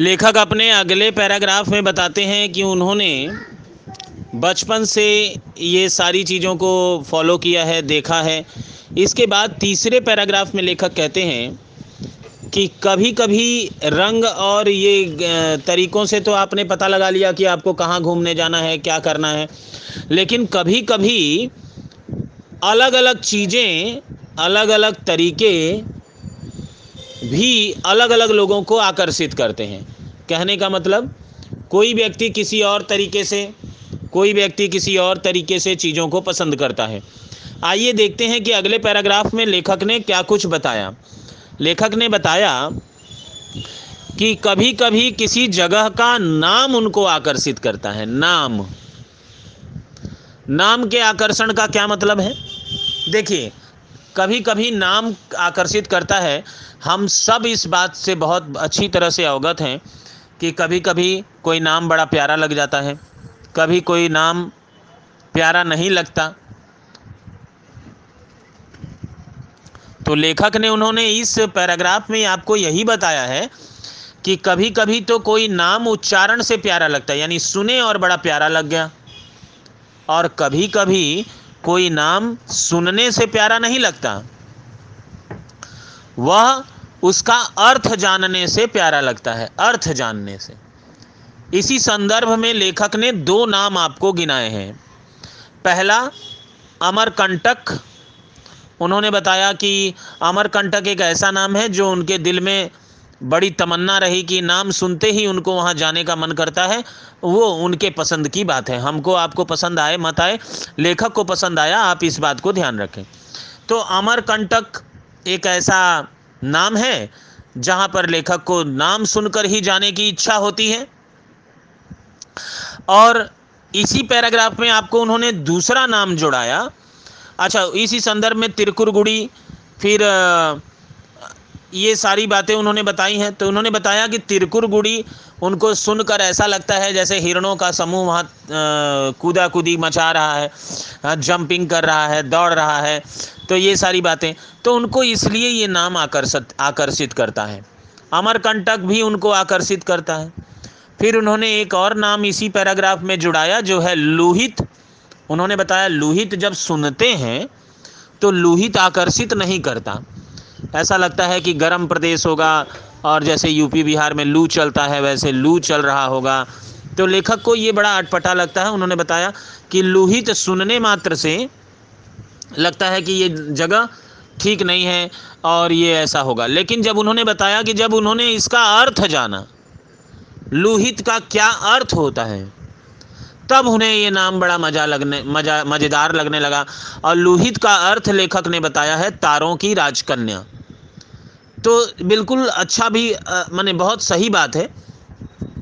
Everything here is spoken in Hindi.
लेखक अपने अगले पैराग्राफ में बताते हैं कि उन्होंने बचपन से ये सारी चीज़ों को फॉलो किया है, देखा है। इसके बाद तीसरे पैराग्राफ में लेखक कहते हैं कि कभी कभी रंग और ये तरीक़ों से तो आपने पता लगा लिया कि आपको कहाँ घूमने जाना है, क्या करना है। लेकिन कभी कभी अलग अलग चीज़ें अलग अलग तरीके भी अलग अलग लोगों को आकर्षित करते हैं। कहने का मतलब कोई व्यक्ति किसी और तरीके से, कोई व्यक्ति किसी और तरीके से चीज़ों को पसंद करता है। आइए देखते हैं कि अगले पैराग्राफ में लेखक ने क्या कुछ बताया। लेखक ने बताया कि कभी कभी किसी जगह का नाम उनको आकर्षित करता है। नाम। नाम के आकर्षण का क्या मतलब है? देखिए कभी कभी नाम आकर्षित करता है। हम सब इस बात से बहुत अच्छी तरह से अवगत हैं कि कभी कभी कोई नाम बड़ा प्यारा लग जाता है, कभी कोई नाम प्यारा नहीं लगता। तो लेखक ने उन्होंने इस पैराग्राफ में आपको यही बताया है कि कभी कभी तो कोई नाम उच्चारण से प्यारा लगता है, यानी सुने और बड़ा प्यारा लग गया। और कभी कभी कोई नाम सुनने से प्यारा नहीं लगता। वह उसका अर्थ जानने से प्यारा लगता है, अर्थ जानने से। इसी संदर्भ में लेखक ने दो नाम आपको गिनाए हैं। पहला, अमरकंटक। उन्होंने बताया कि अमरकंटक एक ऐसा नाम है जो उनके दिल में बड़ी तमन्ना रही कि नाम सुनते ही उनको वहाँ जाने का मन करता है। वो उनके पसंद की बात है। हमको आपको पसंद आए, मत आए, लेखक को पसंद आया, आप इस बात को ध्यान रखें। तो अमरकंटक एक ऐसा नाम है, जहाँ पर लेखक को नाम सुनकर ही जाने की इच्छा होती है। और इसी पैराग्राफ में आपको उन्होंने दूसरा नाम जोड़ाया। अच्छा इसी संदर्भ में तिरकुरगुड़ी, फिर ये सारी बातें उन्होंने बताई हैं। तो उन्होंने बताया कि तिरकुरगुड़ी उनको सुनकर ऐसा लगता है जैसे हिरणों का समूह वहाँ कूदा कूदी मचा रहा है जंपिंग कर रहा है, दौड़ रहा है। तो ये सारी बातें। तो उनको इसलिए ये नाम आकर्षित आकर्षित करता है। अमरकंटक भी उनको आकर्षित करता है। फिर उन्होंने एक और नाम इसी पैराग्राफ में जुड़ाया जो है लूहित। उन्होंने बताया लूहित जब सुनते हैं तो लूहित आकर्षित नहीं करता। ऐसा लगता है कि गर्म प्रदेश होगा और जैसे यूपी बिहार में लू चलता है, वैसे लू चल रहा होगा। तो लेखक को ये बड़ा अटपटा लगता है। उन्होंने बताया कि लूहित सुनने मात्र से लगता है कि ये जगह ठीक नहीं है और ये ऐसा होगा। लेकिन जब उन्होंने बताया कि जब उन्होंने इसका अर्थ जाना, लूहित का क्या अर्थ होता है? तब उन्हें ये नाम बड़ा मज़ा लगने, मज़ा, मज़ेदार लगने लगा। और लोहित का अर्थ लेखक ने बताया है, तारों की राजकन्या। तो बिल्कुल अच्छा भी मैंने बहुत सही बात है।